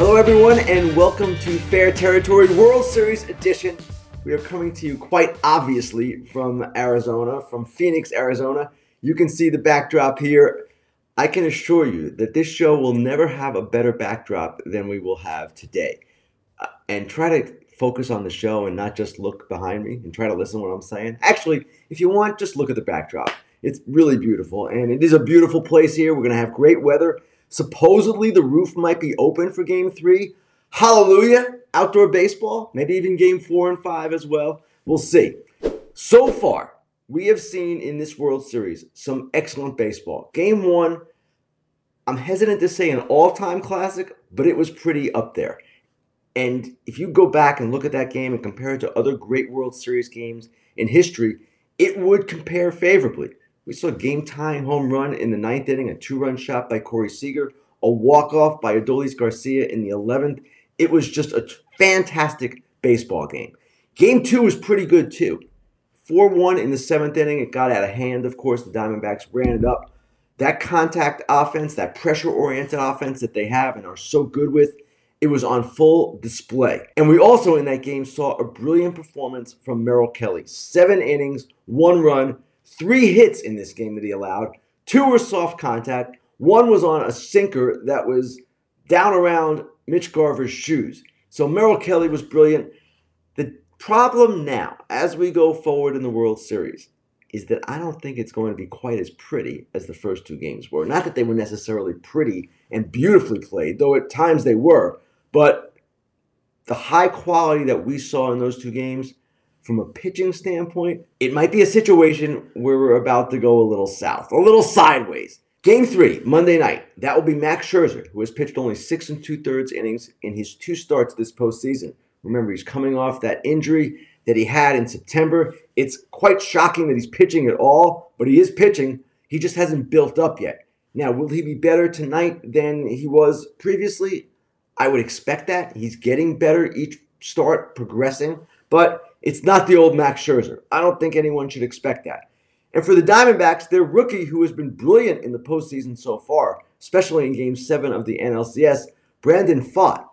Hello, everyone, and welcome to Fair Territory World Series edition. We are coming to you quite obviously from Arizona, from Phoenix, Arizona. You can see the backdrop here. I can assure you that this show will never have a better backdrop than we will have today. Uh, and try to focus on the show and not just look behind me and try to listen to what I'm saying. Actually, if you want, just look at the backdrop. It's really beautiful, and it is a beautiful place here. We're going to have great weather. Supposedly, the roof might be open for game three. Hallelujah! Outdoor baseball, maybe even game four and five as well. We'll see. So far, we have seen in this World Series some excellent baseball. Game one, I'm hesitant to say an all time classic, but it was pretty up there. And if you go back and look at that game and compare it to other great World Series games in history, it would compare favorably. We saw a game tying home run in the ninth inning, a two run shot by Corey Seager, a walk off by Adolis Garcia in the 11th. It was just a fantastic baseball game. Game two was pretty good too. 4 1 in the seventh inning. It got out of hand, of course. The Diamondbacks ran it up. That contact offense, that pressure oriented offense that they have and are so good with, it was on full display. And we also in that game saw a brilliant performance from Merrill Kelly. Seven innings, one run, three hits in this game that he allowed. Two were soft contact. One was on a sinker that was down around Mitch Garver's shoes. So Merrill Kelly was brilliant. The problem now, as we go forward in the World Series, is that I don't think it's going to be quite as pretty as the first two games were. Not that they were necessarily pretty and beautifully played, though at times they were, but the high quality that we saw in those two games, from a pitching standpoint, it might be a situation where we're about to go a little south, a little sideways. Game three, Monday night. That will be Max Scherzer, who has pitched only six and two thirds innings in his two starts this postseason. Remember, he's coming off that injury that he had in September. It's quite shocking that he's pitching at all, but he is pitching. He just hasn't built up yet. Now, will he be better tonight than he was previously? I would expect that. He's getting better each start, progressing, but it's not the old Max Scherzer. I don't think anyone should expect that. And for the Diamondbacks, their rookie, who has been brilliant in the postseason so far, especially in Game 7 of the NLCS, Brandon Pfaadt.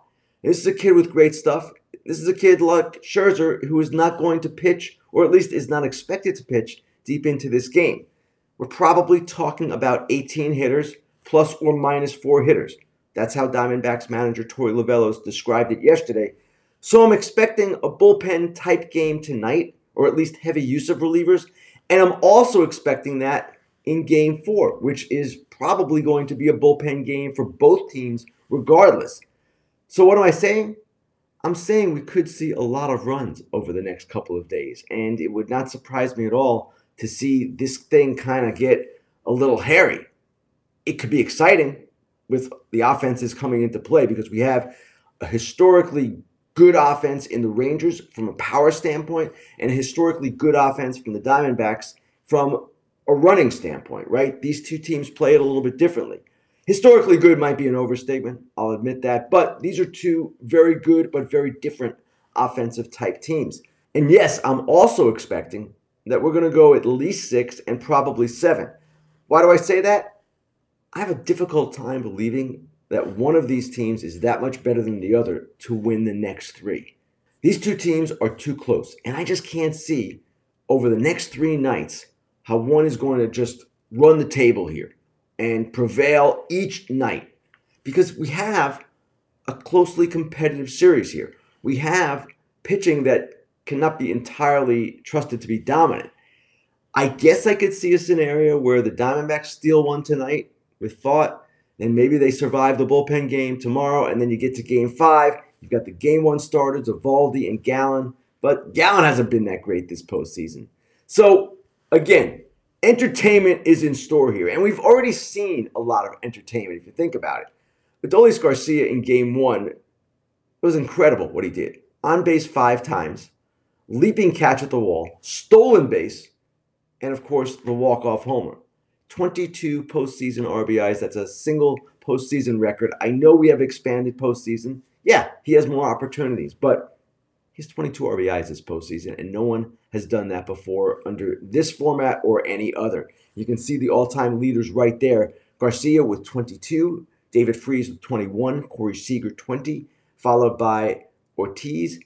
This is a kid with great stuff. This is a kid like Scherzer who is not going to pitch, or at least is not expected to pitch, deep into this game. We're probably talking about 18 hitters plus or minus four hitters. That's how Diamondbacks manager Torey Lovullo described it yesterday. So I'm expecting a bullpen type game tonight, or at least heavy use of relievers. And I'm also expecting that in game four, which is probably going to be a bullpen game for both teams, regardless. So, what am I saying? I'm saying we could see a lot of runs over the next couple of days. And it would not surprise me at all to see this thing kind of get a little hairy. It could be exciting with the offenses coming into play because we have a historically good offense in the Rangers from a power standpoint and historically good offense from the Diamondbacks from a running standpoint, right? These two teams play it a little bit differently. Historically good might be an overstatement, I'll admit that, but these are two very good but very different offensive type teams. And yes, I'm also expecting that we're going to go at least six and probably seven. Why do I say that? I have a difficult time believing that one of these teams is that much better than the other to win the next three. These two teams are too close, and I just can't see over the next three nights how one is going to just run the table here and prevail each night because we have a closely competitive series here. We have pitching that cannot be entirely trusted to be dominant. I guess I could see a scenario where the Diamondbacks steal one tonight with Pfaadt. Then maybe they survive the bullpen game tomorrow, and then you get to game five. You've got the game one starters of Eovaldi and Gallen, but Gallen hasn't been that great this postseason. So, again, entertainment is in store here, and we've already seen a lot of entertainment if you think about it. Adolis Garcia in game one, it was incredible what he did. On base five times, leaping catch at the wall, stolen base, and of course, the walk-off homer. 22 postseason RBIs. That's a single postseason record. I know we have expanded postseason. Yeah, he has more opportunities, but he's 22 RBIs this postseason, and no one has done that before under this format or any other. You can see the all time leaders right there Garcia with 22, David Freese with 21, Corey Seager 20, followed by Ortiz,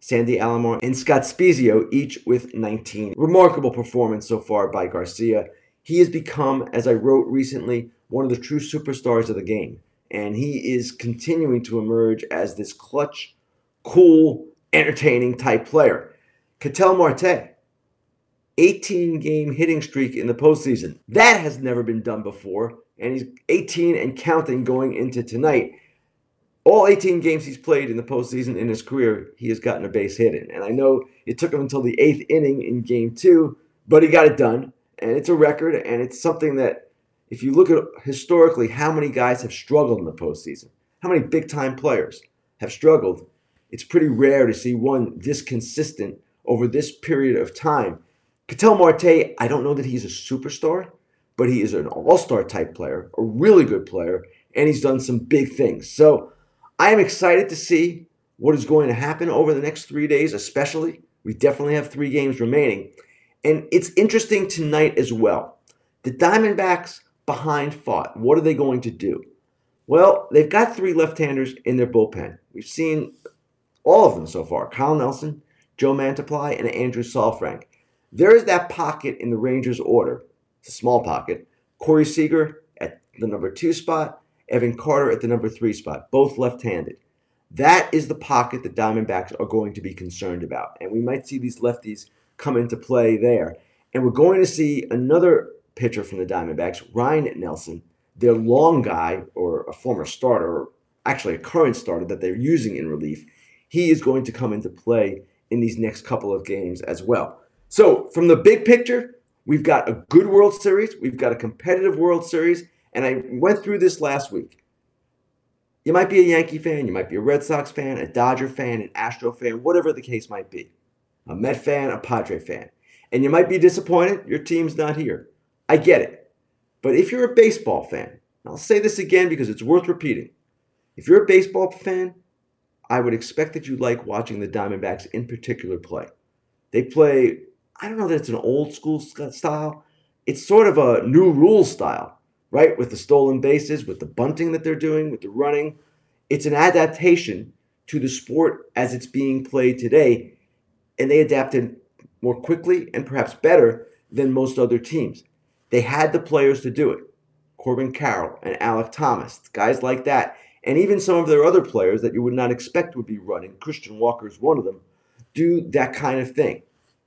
Sandy Alomar, and Scott Spiezio, each with 19. Remarkable performance so far by Garcia. He has become, as I wrote recently, one of the true superstars of the game. And he is continuing to emerge as this clutch, cool, entertaining type player. Ketel Marte, 18 game hitting streak in the postseason. That has never been done before. And he's 18 and counting going into tonight all 18 games he's played in the postseason in his career, he has gotten a base hit in. And I know it took him until the eighth inning in game two, but he got it done. And it's a record, and it's something that, if you look at historically how many guys have struggled in the postseason, how many big time players have struggled, it's pretty rare to see one this consistent over this period of time. Ketel Marte, I don't know that he's a superstar, but he is an all star type player, a really good player, and he's done some big things. So, I am excited to see what is going to happen over the next three days, especially. We definitely have three games remaining. And it's interesting tonight as well. The Diamondbacks behind Pfaadt, what are they going to do? Well, they've got three left handers in their bullpen. We've seen all of them so far Kyle Nelson, Joe Mantiply, and Andrew Saalfrank. There is that pocket in the Rangers' order. It's a small pocket. Corey Seager at the number two spot, Evan Carter at the number three spot, both left handed. That is the pocket the Diamondbacks are going to be concerned about. And we might see these lefties come into play there. And we're going to see another pitcher from the Diamondbacks, Ryne Nelson, their long guy, or a former starter, or actually a current starter that they're using in relief. He is going to come into play in these next couple of games as well. So, from the big picture, we've got a good World Series, we've got a competitive World Series, and I went through this last week. You might be a Yankee fan, you might be a Red Sox fan, a Dodger fan, an Astro fan, whatever the case might be. A Met fan, a Padre fan. And you might be disappointed your team's not here. I get it. But if you're a baseball fan, I'll say this again because it's worth repeating. If you're a baseball fan, I would expect that you like watching the Diamondbacks in particular play. They play, I don't know that it's an old school uh, style, it's sort of a new rule style right? With the stolen bases, with the bunting that they're doing, with the running. It's an adaptation to the sport as it's being played today. And they adapted more quickly and perhaps better than most other teams. They had the players to do it. Corbin Carroll and Alek Thomas, guys like that. And even some of their other players that you would not expect would be running, Christian Walker is one of them, do that kind of thing.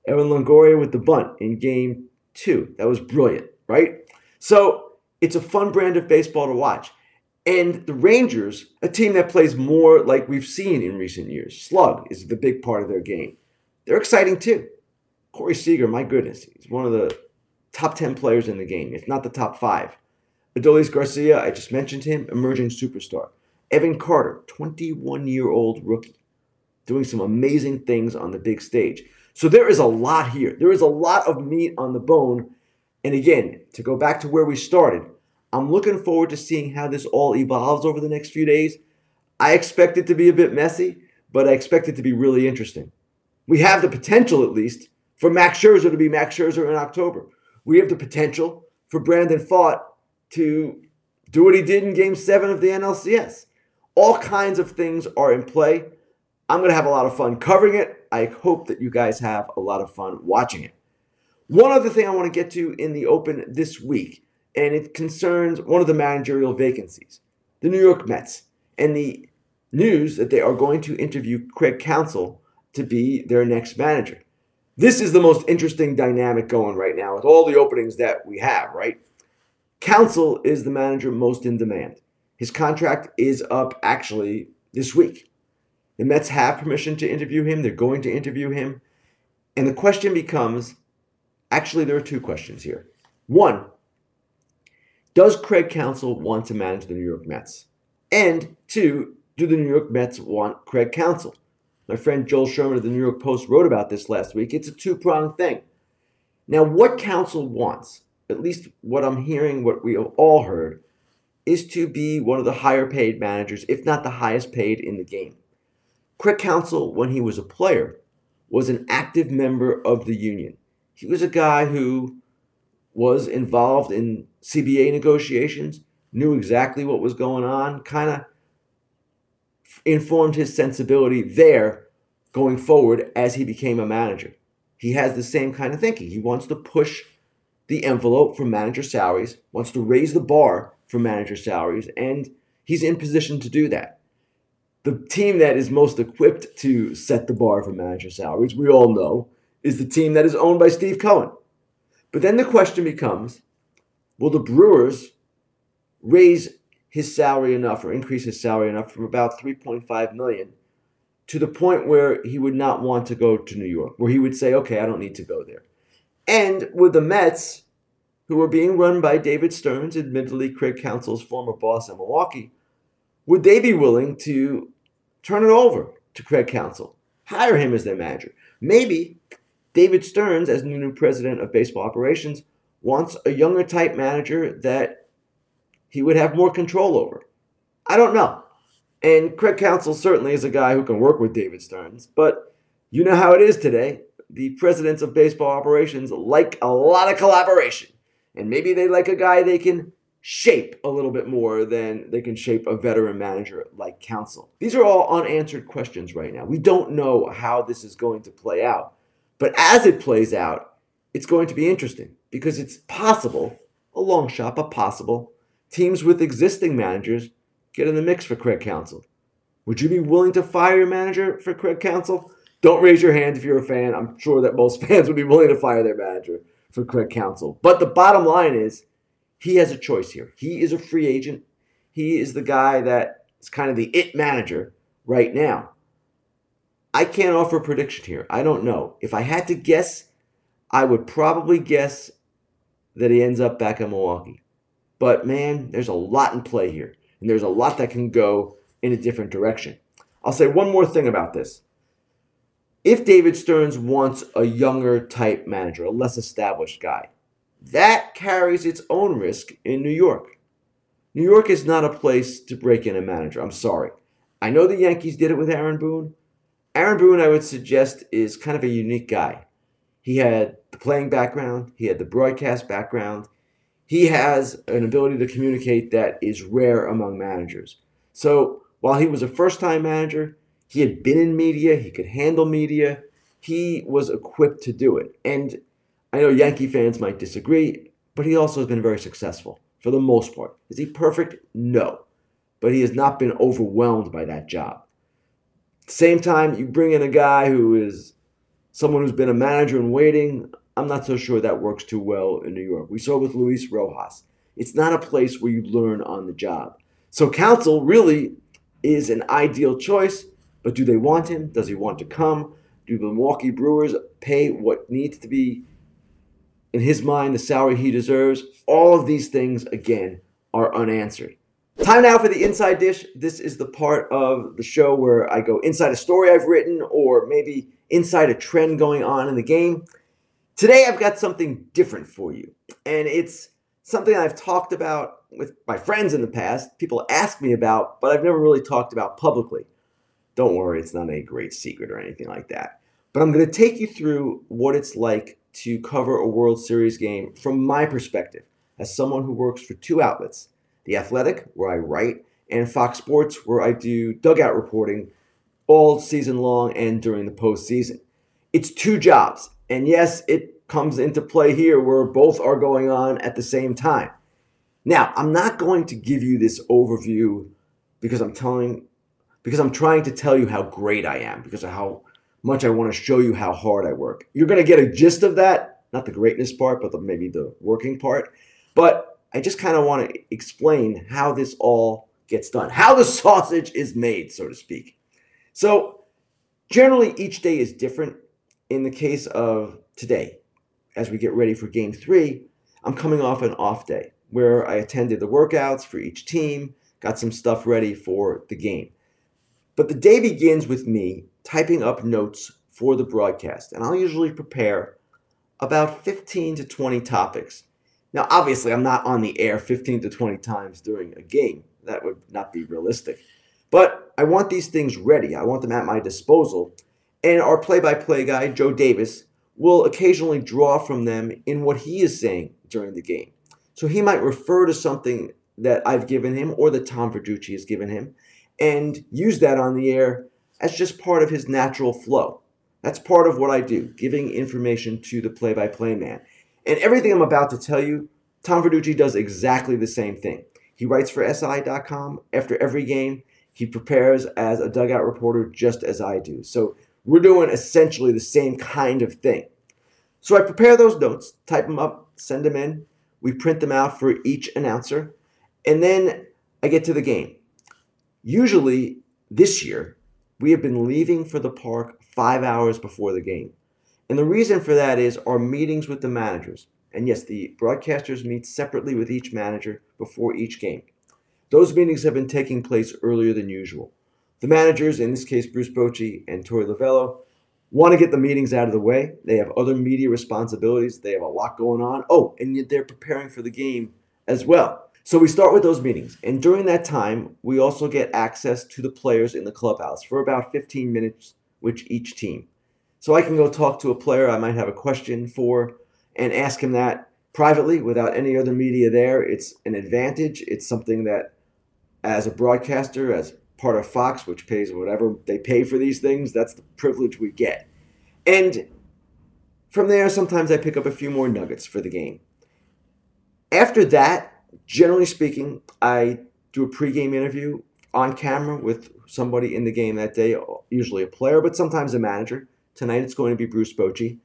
Evan Longoria with the bunt in game two. That was brilliant, right? So it's a fun brand of baseball to watch. And the Rangers, a team that plays more like we've seen in recent years, slug is the big part of their game. They're exciting too. Corey Seager, my goodness, he's one of the top 10 players in the game, if not the top five. Adolis Garcia, I just mentioned him, emerging superstar. Evan Carter, 21 year old rookie, doing some amazing things on the big stage. So there is a lot here. There is a lot of meat on the bone and again, to go back to where we started, I'm looking forward to seeing how this all evolves over the next few days. I expect it to be a bit messy, but I expect it to be really interesting. We have the potential, at least, for Max Scherzer to be Max Scherzer in October. We have the potential for Brandon Pfaadt to do what he did in Game 7 of the NLCS. All kinds of things are in play. I'm going to have a lot of fun covering it. I hope that you guys have a lot of fun watching it. One other thing I want to get to in the open this week, and it concerns one of the managerial vacancies the New York Mets, and the news that they are going to interview Craig Counsell to be their next manager. This is the most interesting dynamic going right now with all the openings that we have, right? Counsell is the manager most in demand. His contract is up actually this week. The Mets have permission to interview him, they're going to interview him. And the question becomes Actually, there are two questions here. One, does Craig Counsell want to manage the New York Mets? And two, do the New York Mets want Craig Counsell? My friend Joel Sherman of the New York Post wrote about this last week. It's a two pronged thing. Now, what Counsell wants, at least what I'm hearing, what we have all heard, is to be one of the higher paid managers, if not the highest paid in the game. Craig Counsell, when he was a player, was an active member of the union he was a guy who was involved in CBA negotiations, knew exactly what was going on, kind of informed his sensibility there going forward as he became a manager. He has the same kind of thinking. He wants to push the envelope for manager salaries, wants to raise the bar for manager salaries, and he's in position to do that. The team that is most equipped to set the bar for manager salaries, we all know, is the team that is owned by Steve Cohen. But then the question becomes will the Brewers raise his salary enough or increase his salary enough from about 3.5 million to the point where he would not want to go to New York, where he would say, okay, I don't need to go there. And with the Mets, who are being run by David Stearns, admittedly Craig Counsell's former boss in Milwaukee, would they be willing to turn it over to Craig Counsell, hire him as their manager? Maybe David Stearns, as new president of baseball operations, wants a younger type manager that he would have more control over. I don't know. And Craig Counsell certainly is a guy who can work with David Stearns, but you know how it is today. The presidents of baseball operations like a lot of collaboration. And maybe they like a guy they can shape a little bit more than they can shape a veteran manager like Counsell. These are all unanswered questions right now. We don't know how this is going to play out. But as it plays out, it's going to be interesting because it's possible, a long shot, but possible, teams with existing managers get in the mix for Craig Counsell. Would you be willing to fire your manager for Craig Counsell? Don't raise your hand if you're a fan. I'm sure that most fans would be willing to fire their manager for Craig Counsell. But the bottom line is he has a choice here. He is a free agent. He is the guy that is kind of the it manager right now. I can't offer a prediction here. I don't know. If I had to guess, I would probably guess that he ends up back in Milwaukee. But man, there's a lot in play here and there's a lot that can go in a different direction. I'll say one more thing about this. If David Stearns wants a younger type manager, a less established guy, that carries its own risk in New York. New York is not a place to break in a manager. I'm sorry. I know the Yankees did it with Aaron Boone. Aaron Boone, I would suggest, is kind of a unique guy. He had the playing background, he had the broadcast background, he has an ability to communicate that is rare among managers. So while he was a first time manager, he had been in media, he could handle media, he was equipped to do it. And I know Yankee fans might disagree, but he also has been very successful for the most part. Is he perfect? No. But he has not been overwhelmed by that job. Same time, you bring in a guy who is someone who's been a manager in waiting, I'm not so sure that works too well in New York. We saw with Luis Rojas. It's not a place where you learn on the job. So Counsell really is an ideal choice, but do they want him? Does he want to come? Do the Milwaukee Brewers pay what needs to be, in his mind, the salary he deserves? All of these things, again, are unanswered. Time now for the inside dish. This is the part of the show where I go inside a story I've written or maybe inside a trend going on in the game. Today, I've got something different for you, and it's something I've talked about with my friends in the past. People ask me about, but I've never really talked about publicly. Don't worry, it's not a great secret or anything like that. But I'm going to take you through what it's like to cover a World Series game from my perspective as someone who works for two outlets The Athletic, where I write, and Fox Sports, where I do dugout reporting all season long and during the postseason. It's two jobs, and yes, it comes into play here where both are going on at the same time. Now, I'm not going to give you this overview because I'm telling because I'm trying to tell you how great I am because of how much I want to show you how hard I work. You're going to get a gist of that, not the greatness part, but the, maybe the working part. But I just kind of want to explain how this all gets done, how the sausage is made, so to speak. So, generally, each day is different in the case of today, as we get ready for game three, I'm coming off an off day where I attended the workouts for each team, got some stuff ready for the game. But the day begins with me typing up notes for the broadcast, and I'll usually prepare about 15 to 20 topics. Now, obviously, I'm not on the air 15 to 20 times during a game. That would not be realistic. But I want these things ready. I want them at my disposal and our play by play guy, Joe Davis, will occasionally draw from them in what he is saying during the game. So he might refer to something that I've given him or that Tom Verducci has given him and use that on the air as just part of his natural flow. That's part of what I do, giving information to the play by play man. And everything I'm about to tell you, Tom Verducci does exactly the same thing. He writes for SI.com after every game. He prepares as a dugout reporter just as I do. So we're doing essentially the same kind of thing. So I prepare those notes, type them up, send them in. We print them out for each announcer. And then I get to the game. Usually this year, we have been leaving for the park five hours before the game. And the reason for that is our meetings with the managers. And yes, the broadcasters meet separately with each manager before each game. Those meetings have been taking place earlier than usual. The managers, in this case Bruce Bochy and Torey Lovullo, want to get the meetings out of the way. They have other media responsibilities. They have a lot going on. Oh, and they're preparing for the game as well. So we start with those meetings. And during that time, we also get access to the players in the clubhouse for about 15 minutes with each team. So I can go talk to a player I might have a question for and ask him that privately without any other media there. It's an advantage. It's something that, as a broadcaster, as part of Fox, which pays whatever they pay for these things, that's the privilege we get. And from there, sometimes I pick up a few more nuggets for the game. After that, generally speaking, I do a pregame interview on camera with somebody in the game that day, usually a player, but sometimes a manager. Tonight it's going to be Bruce Bochy.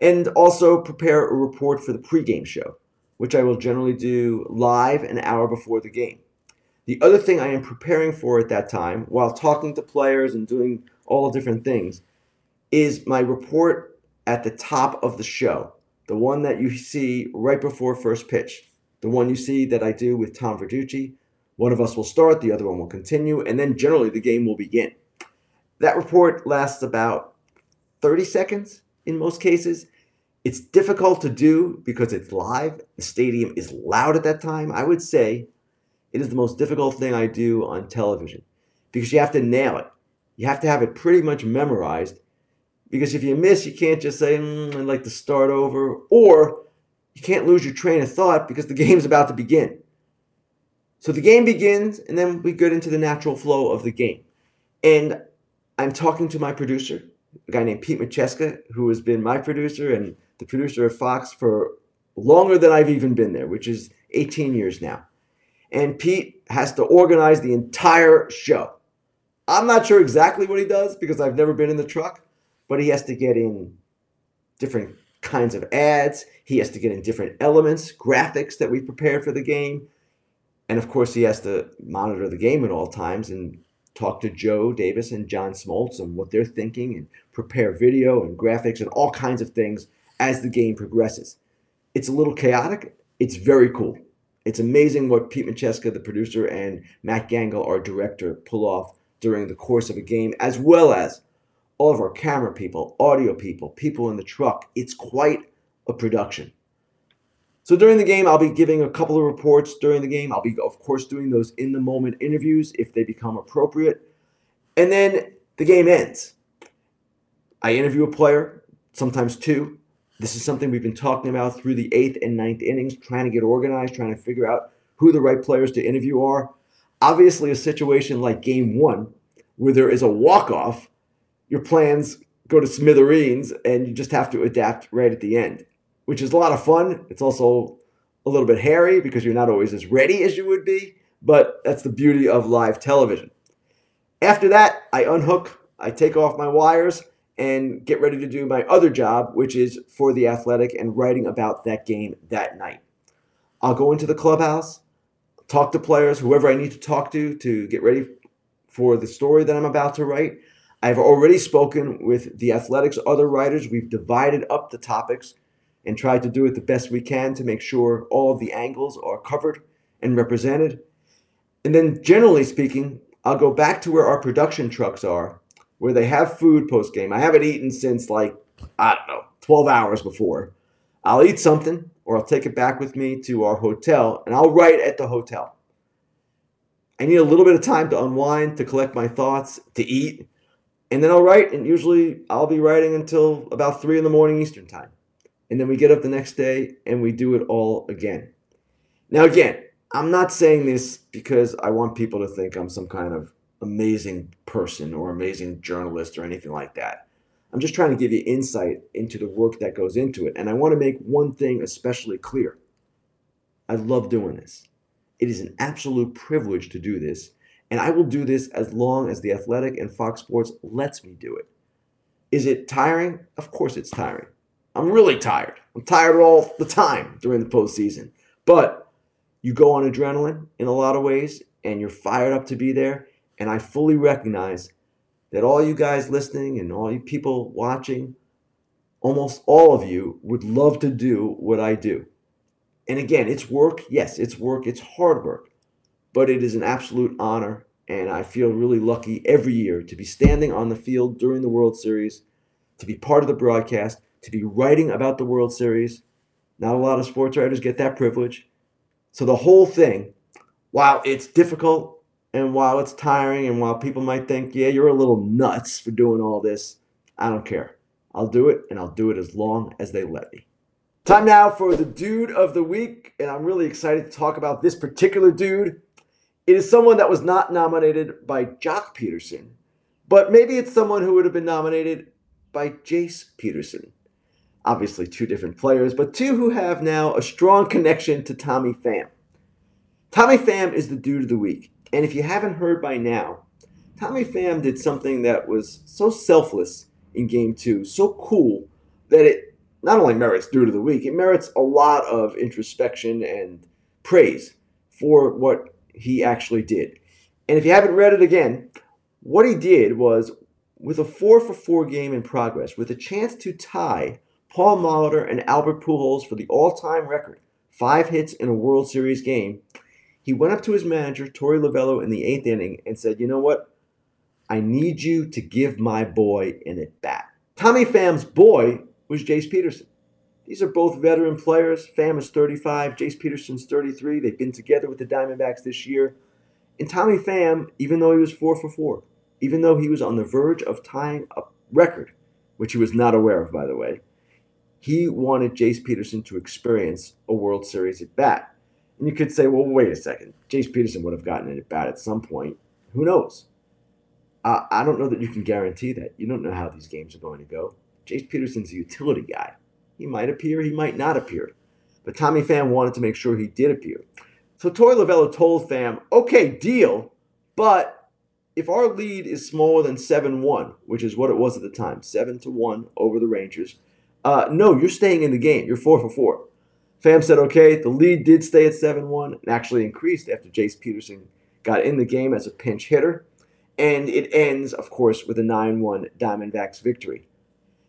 And also prepare a report for the pregame show, which I will generally do live an hour before the game. The other thing I am preparing for at that time, while talking to players and doing all different things, is my report at the top of the show, the one that you see right before first pitch the one you see that I do with Tom Verducci. One of us will start, the other one will continue, and then generally the game will begin. That report lasts about 30 seconds in most cases. It's difficult to do because it's live. The stadium is loud at that time. I would say it is the most difficult thing I do on television because you have to nail it. You have to have it pretty much memorized because if you miss, you can't just say, mm, I'd like to start over, or you can't lose your train of thought because the game's about to begin. So the game begins, and then we get into the natural flow of the game. And I'm talking to my producer, a guy named Pete Macheska, who has been my producer and the producer of Fox for longer than I've even been there, which is 18 years now. And Pete has to organize the entire show. I'm not sure exactly what he does because I've never been in the truck, but he has to get in different kinds of ads. He has to get in different elements, graphics that we prepared for the game. And of course, he has to monitor the game at all times and talk to Joe Davis and John Smoltz and what they're thinking and prepare video and graphics and all kinds of things as the game progresses. It's a little chaotic. It's very cool. It's amazing what Pete Macheska, the producer, and Matt Gangl, our director, pull off during the course of a game, as well as all of our camera people, audio people, people in the truck. It's quite a production. So during the game, I'll be giving a couple of reports during the game. I'll be, of course, doing those in the moment interviews if they become appropriate. And then the game ends. I interview a player, sometimes two. This is something we've been talking about through the eighth and ninth innings, trying to get organized, trying to figure out who the right players to interview are. Obviously, a situation like game one, where there is a walk off, your plans go to smithereens and you just have to adapt right at the end, which is a lot of fun. It's also a little bit hairy because you're not always as ready as you would be, but that's the beauty of live television. After that, I unhook, I take off my wires, and get ready to do my other job, which is for the athletic and writing about that game that night. I'll go into the clubhouse, talk to players, whoever I need to talk to to get ready for the story that I'm about to write. I've already spoken with the athletics other writers. We've divided up the topics and tried to do it the best we can to make sure all of the angles are covered and represented. And then, generally speaking, I'll go back to where our production trucks are, where they have food post game. I haven't eaten since like, I don't know, 12 hours before. I'll eat something or I'll take it back with me to our hotel and I'll write at the hotel. I need a little bit of time to unwind, to collect my thoughts, to eat, and then I'll write, and usually I'll be writing until about three in the morning Eastern time. And then we get up the next day and we do it all again. Now, again, I'm not saying this because I want people to think I'm some kind of amazing person or amazing journalist or anything like that. I'm just trying to give you insight into the work that goes into it. And I want to make one thing especially clear. I love doing this. It is an absolute privilege to do this. And I will do this as long as The Athletic and Fox Sports lets me do it. Is it tiring? Of course it's tiring. I'm really tired. I'm tired all the time during the postseason. But you go on adrenaline in a lot of ways and you're fired up to be there. And I fully recognize that all you guys listening and all you people watching, almost all of you would love to do what I do. And again, it's work. Yes, it's work. It's hard work. But it is an absolute honor. And I feel really lucky every year to be standing on the field during the World Series, to be part of the broadcast, to be writing about the World Series. Not a lot of sports writers get that privilege. So the whole thing, while it's difficult and while it's tiring and while people might think, yeah, you're a little nuts for doing all this, I don't care. I'll do it and I'll do it as long as they let me. Time now for the dude of the week, and I'm really excited to talk about this particular dude. It is someone that was not nominated by Joc Pederson, but maybe it's someone who would have been nominated by Jace Peterson. Obviously, two different players, but two who have now a strong connection to Tommy Pham. Tommy Pham is the dude of the week, and if you haven't heard by now, Tommy Pham did something that was so selfless in game two, so cool that it not only merits dude of the week, it merits a lot of introspection and praise for what he actually did. And if you haven't read it again, what he did was with a 4 for 4 game in progress, with a chance to tie Paul Molitor and Albert Pujols for the all-time record, 5 hits in a World Series game, he went up to his manager, Torey Lovullo, in the 8th inning and said, "You know what? I need you to give my boy an at bat." Tommy Pham's boy was Jace Peterson. These are both veteran players. Pham is 35, Jace Peterson's 33. They've been together with the Diamondbacks this year. And Tommy Pham, even though he was 4 for 4, even though he was on the verge of tying a record, which he was not aware of, by the way, he wanted Jace Peterson to experience a World Series at bat. And you could say, well, wait a second. Jace Peterson would have gotten it bat at some point. Who knows? Uh, I don't know that you can guarantee that. You don't know how these games are going to go. Jace Peterson's a utility guy. He might appear, he might not appear. But Tommy Pham wanted to make sure he did appear. So Torey Lovullo told Pham, okay, deal, but if our lead is smaller than 7-1, which is what it was at the time, 7 to 1 over the Rangers, uh, no, you're staying in the game. You're 4 for 4. Pham said, okay, the lead did stay at 7-1 and actually increased after Jace Peterson got in the game as a pinch hitter. And it ends, of course, with a 9-1 Diamondbacks victory.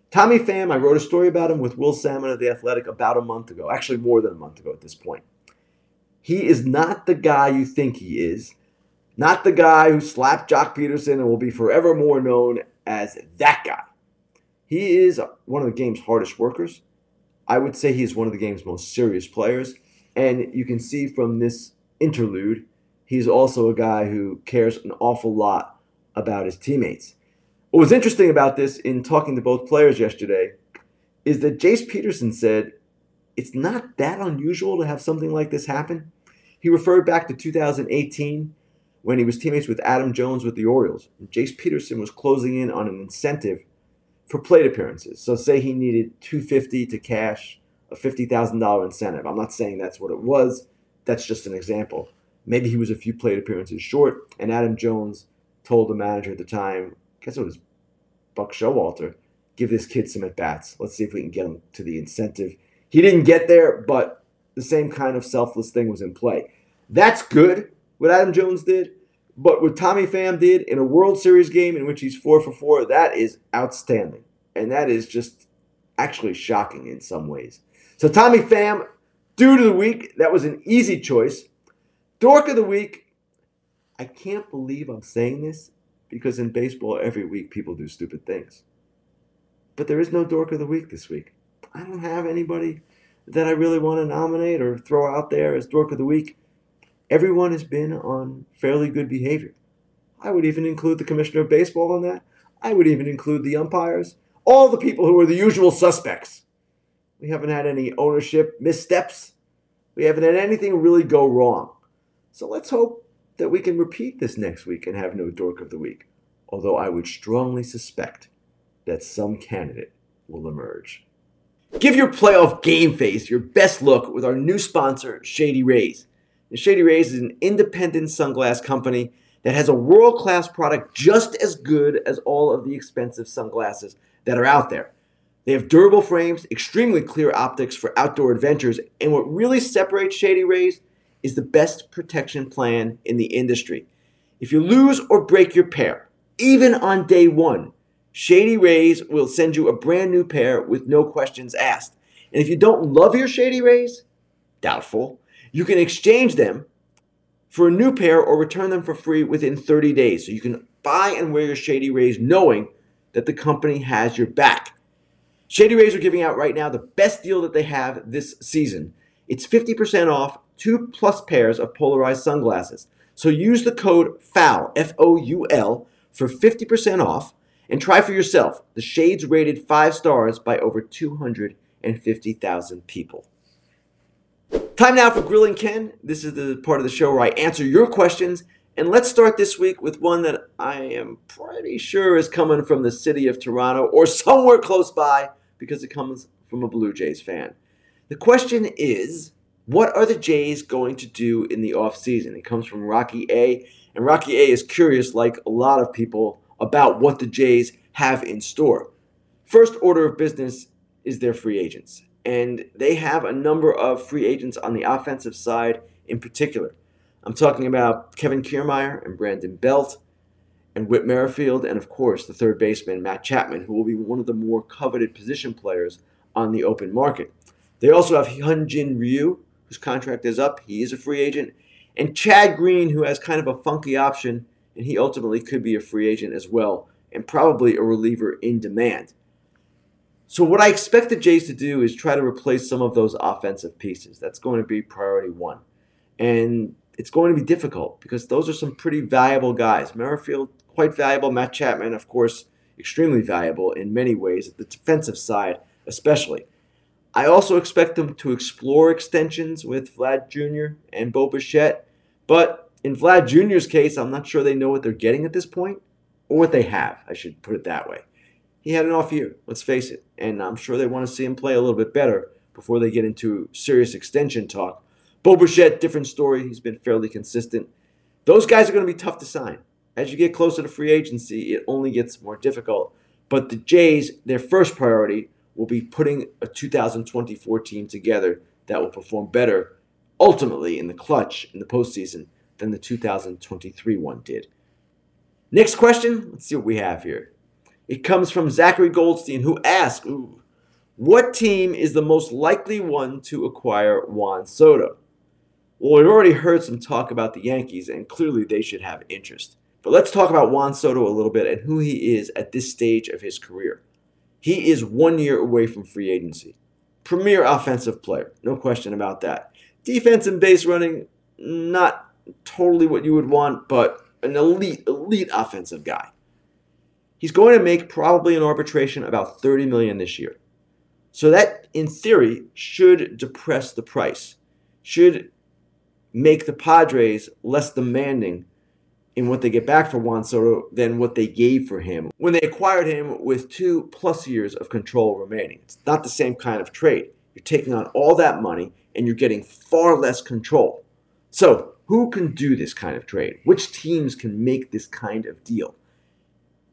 Tommy Pham, I wrote a story about him with Will Sammon of The Athletic about a month ago, actually more than a month ago at this point. He is not the guy you think he is, not the guy who slapped Joc Pederson and will be forever more known as that guy. He is one of the game's hardest workers. I would say he is one of the game's most serious players. And you can see from this interlude, he's also a guy who cares an awful lot about his teammates. What was interesting about this in talking to both players yesterday is that Jace Peterson said it's not that unusual to have something like this happen. He referred back to 2018 when he was teammates with Adam Jones with the Orioles. And Jace Peterson was closing in on an incentive for plate appearances. So say he needed 250 to cash a $50,000 incentive. I'm not saying that's what it was. That's just an example. Maybe he was a few plate appearances short and Adam Jones told the manager at the time, guess it was Buck Showalter, give this kid some at bats. Let's see if we can get him to the incentive. He didn't get there, but the same kind of selfless thing was in play. That's good, what Adam Jones did. But what Tommy Pham did in a World Series game in which he's four for four, that is outstanding. And that is just actually shocking in some ways. So, Tommy Pham, dude of the week, that was an easy choice. Dork of the week, I can't believe I'm saying this because in baseball, every week people do stupid things. But there is no dork of the week this week. I don't have anybody that I really want to nominate or throw out there as dork of the week. Everyone has been on fairly good behavior. I would even include the commissioner of baseball in that. I would even include the umpires, all the people who are the usual suspects. We haven't had any ownership missteps. We haven't had anything really go wrong. So let's hope that we can repeat this next week and have no dork of the week, although I would strongly suspect that some candidate will emerge. Give your playoff game face your best look with our new sponsor, Shady Rays. And Shady Rays is an independent sunglass company that has a world class product just as good as all of the expensive sunglasses that are out there. They have durable frames, extremely clear optics for outdoor adventures, and what really separates Shady Rays is the best protection plan in the industry. If you lose or break your pair, even on day one, Shady Rays will send you a brand new pair with no questions asked. And if you don't love your Shady Rays, doubtful, you can exchange them for a new pair or return them for free within 30 days. So you can buy and wear your Shady Rays knowing that the company has your back. Shady Rays are giving out right now the best deal that they have this season. It's 50% off two plus pairs of polarized sunglasses. So use the code FOUL, F O U L, for 50% off and try for yourself. The shades rated five stars by over 250,000 people. Time now for Grilling Ken. This is the part of the show where I answer your questions. And let's start this week with one that I am pretty sure is coming from the city of Toronto or somewhere close by because it comes from a Blue Jays fan. The question is what are the Jays going to do in the offseason? It comes from Rocky A. And Rocky A is curious, like a lot of people, about what the Jays have in store. First order of business is their free agents. And they have a number of free agents on the offensive side in particular. I'm talking about Kevin Kiermaier and Brandon Belt and Whit Merrifield, and of course, the third baseman, Matt Chapman, who will be one of the more coveted position players on the open market. They also have Hyunjin Ryu, whose contract is up. He is a free agent. And Chad Green, who has kind of a funky option, and he ultimately could be a free agent as well, and probably a reliever in demand. So, what I expect the Jays to do is try to replace some of those offensive pieces. That's going to be priority one. And it's going to be difficult because those are some pretty valuable guys. Merrifield, quite valuable. Matt Chapman, of course, extremely valuable in many ways, at the defensive side especially. I also expect them to explore extensions with Vlad Jr. and Bo Bichette, but in Vlad Jr.'s case, I'm not sure they know what they're getting at this point, or what they have, I should put it that way. He had an off year, let's face it, and I'm sure they want to see him play a little bit better before they get into serious extension talk. Bo Bichette, different story. He's been fairly consistent. Those guys are going to be tough to sign. As you get closer to free agency, it only gets more difficult. But the Jays, their first priority will be putting a 2024 team together that will perform better ultimately in the clutch in the postseason than the 2023 one did. Next question, let's see what we have here. It comes from Zachary Goldstein, who ooh, What team is the most likely one to acquire Juan Soto? Well, we've already heard some talk about the Yankees, and clearly they should have interest. But let's talk about Juan Soto a little bit and who he is at this stage of his career. He is one year away from free agency. Premier offensive player, no question about that. Defense and base running, not totally what you would want, but an elite, elite offensive guy. He's going to make probably an arbitration about 30 million this year. So that in theory should depress the price. Should make the Padres less demanding in what they get back for Juan Soto than what they gave for him when they acquired him with two plus years of control remaining. It's not the same kind of trade. You're taking on all that money and you're getting far less control. So, who can do this kind of trade? Which teams can make this kind of deal?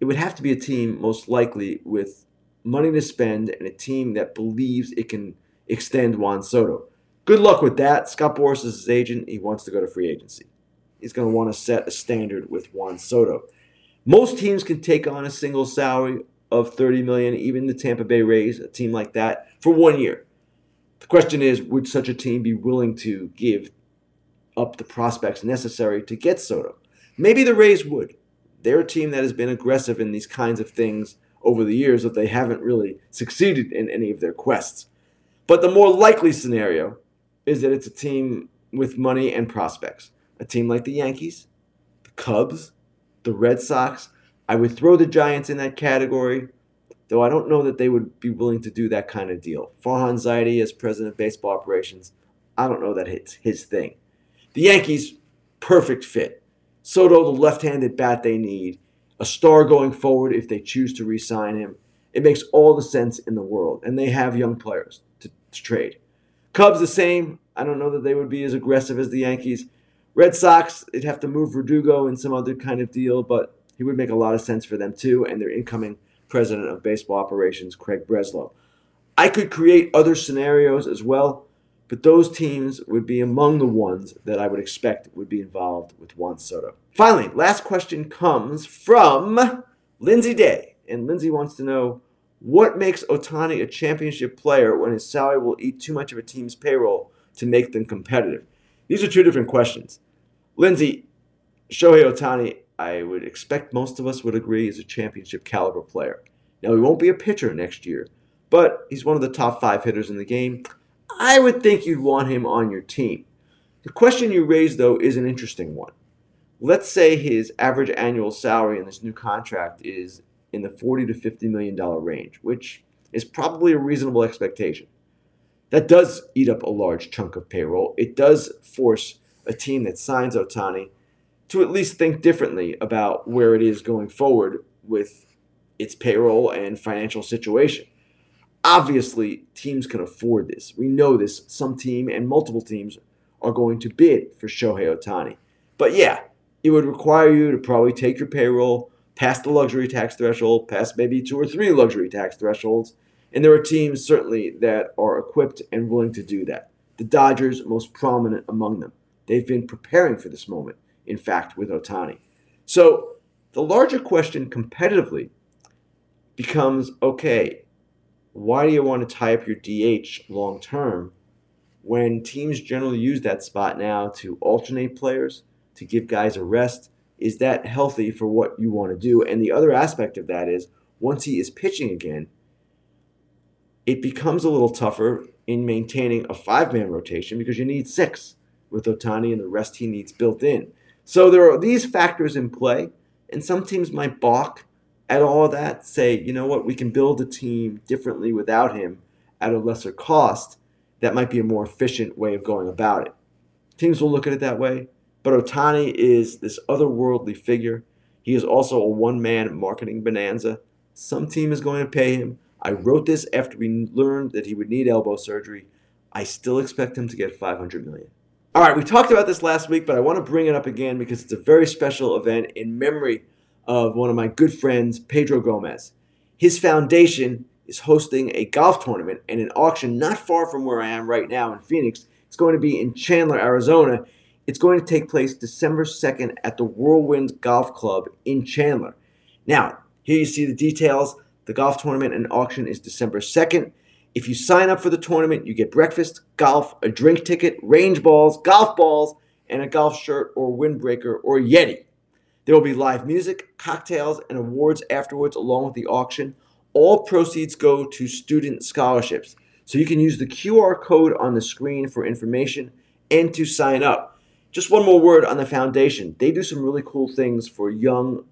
It would have to be a team, most likely, with money to spend and a team that believes it can extend Juan Soto. Good luck with that. Scott Boras is his agent. He wants to go to free agency He's going to want to set a standard with Juan Soto. Most teams can take on a single salary of 30 million, even the Tampa Bay Rays, a team like that, for one year. The question is, would such a team be willing to give up the prospects necessary to get Soto? Maybe the Rays would. They're a team that has been aggressive in these kinds of things over the years, but they haven't really succeeded in any of their quests. But the more likely scenario is that it's a team with money and prospects a team like the Yankees, the Cubs, the Red Sox. I would throw the Giants in that category, though I don't know that they would be willing to do that kind of deal. Farhan Zaidi as president of baseball operations, I don't know that it's his thing. The Yankees, perfect fit. Soto, the left handed bat they need, a star going forward if they choose to re sign him. It makes all the sense in the world, and they have young players to, to trade. Cubs, the same. I don't know that they would be as aggressive as the Yankees. Red Sox, they'd have to move Verdugo in some other kind of deal, but he would make a lot of sense for them too, and their incoming president of baseball operations, Craig Breslow. I could create other scenarios as well, but those teams would be among the ones that I would expect would be involved with Juan Soto. Finally, last question comes from Lindsay Day, and Lindsay wants to know what makes Ohtani a championship player when his salary will eat too much of a team's payroll to make them competitive? These are two different questions. Lindsay, Shohei Ohtani, I would expect most of us would agree, is a championship caliber player. Now, he won't be a pitcher next year, but he's one of the top five hitters in the game. I would think you'd want him on your team. The question you raised, though, is an interesting one. Let's say his average annual salary in this new contract is in the 40 to 50 million dollar range, which is probably a reasonable expectation. That does eat up a large chunk of payroll. It does force a team that signs Ohtani to at least think differently about where it is going forward with its payroll and financial situation. Obviously, teams can afford this. We know this. Some team and multiple teams are going to bid for Shohei Ohtani. But yeah, it would require you to probably take your payroll past the luxury tax threshold, past maybe two or three luxury tax thresholds. And there are teams certainly that are equipped and willing to do that. The Dodgers, most prominent among them. They've been preparing for this moment, in fact, with Ohtani. So the larger question competitively becomes okay, why do you want to tie up your DH long term when teams generally use that spot now to alternate players, to give guys a rest? Is that healthy for what you want to do? And the other aspect of that is once he is pitching again, it becomes a little tougher in maintaining a five man rotation because you need six with Ohtani and the rest he needs built in. So there are these factors in play, and some teams might balk at all that, say, you know what, we can build a team differently without him at a lesser cost. That might be a more efficient way of going about it. Teams will look at it that way, but Ohtani is this otherworldly figure. He is also a one man marketing bonanza. Some team is going to pay him. I wrote this after we learned that he would need elbow surgery. I still expect him to get 500 million. All right, we talked about this last week, but I want to bring it up again because it's a very special event in memory of one of my good friends, Pedro Gomez. His foundation is hosting a golf tournament and an auction not far from where I am right now in Phoenix. It's going to be in Chandler, Arizona. It's going to take place December 2nd at the Whirlwind Golf Club in Chandler. Now, here you see the details. The golf tournament and auction is December 2nd. If you sign up for the tournament, you get breakfast, golf, a drink ticket, range balls, golf balls, and a golf shirt or windbreaker or Yeti. There will be live music, cocktails, and awards afterwards, along with the auction. All proceeds go to student scholarships. So you can use the QR code on the screen for information and to sign up. Just one more word on the foundation. They do some really cool things for young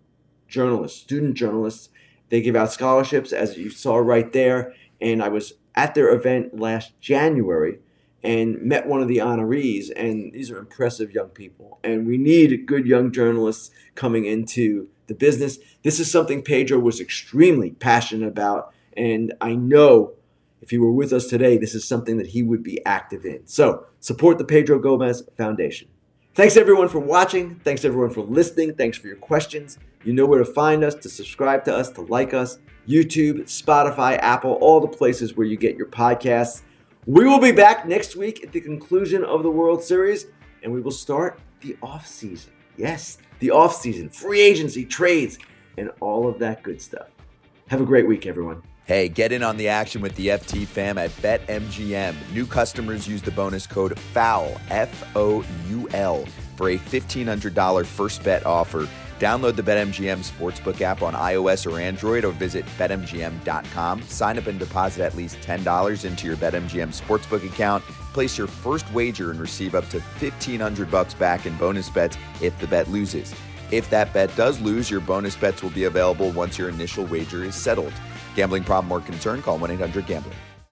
journalists, student journalists. They give out scholarships, as you saw right there. And I was at their event last January and met one of the honorees. And these are impressive young people. And we need good young journalists coming into the business. This is something Pedro was extremely passionate about. And I know if he were with us today, this is something that he would be active in. So support the Pedro Gomez Foundation. Thanks everyone for watching. Thanks everyone for listening. Thanks for your questions. You know where to find us, to subscribe to us, to like us. YouTube, Spotify, Apple, all the places where you get your podcasts. We will be back next week at the conclusion of the World Series, and we will start the off season. Yes, the off season, free agency, trades, and all of that good stuff. Have a great week, everyone. Hey, get in on the action with the FT fam at BetMGM. New customers use the bonus code FOUL, F O U L, for a $1,500 first bet offer. Download the BetMGM Sportsbook app on iOS or Android or visit BetMGM.com. Sign up and deposit at least $10 into your BetMGM Sportsbook account. Place your first wager and receive up to 1500 bucks back in bonus bets if the bet loses. If that bet does lose, your bonus bets will be available once your initial wager is settled. Gambling problem or concern? Call 1 800 Gambler.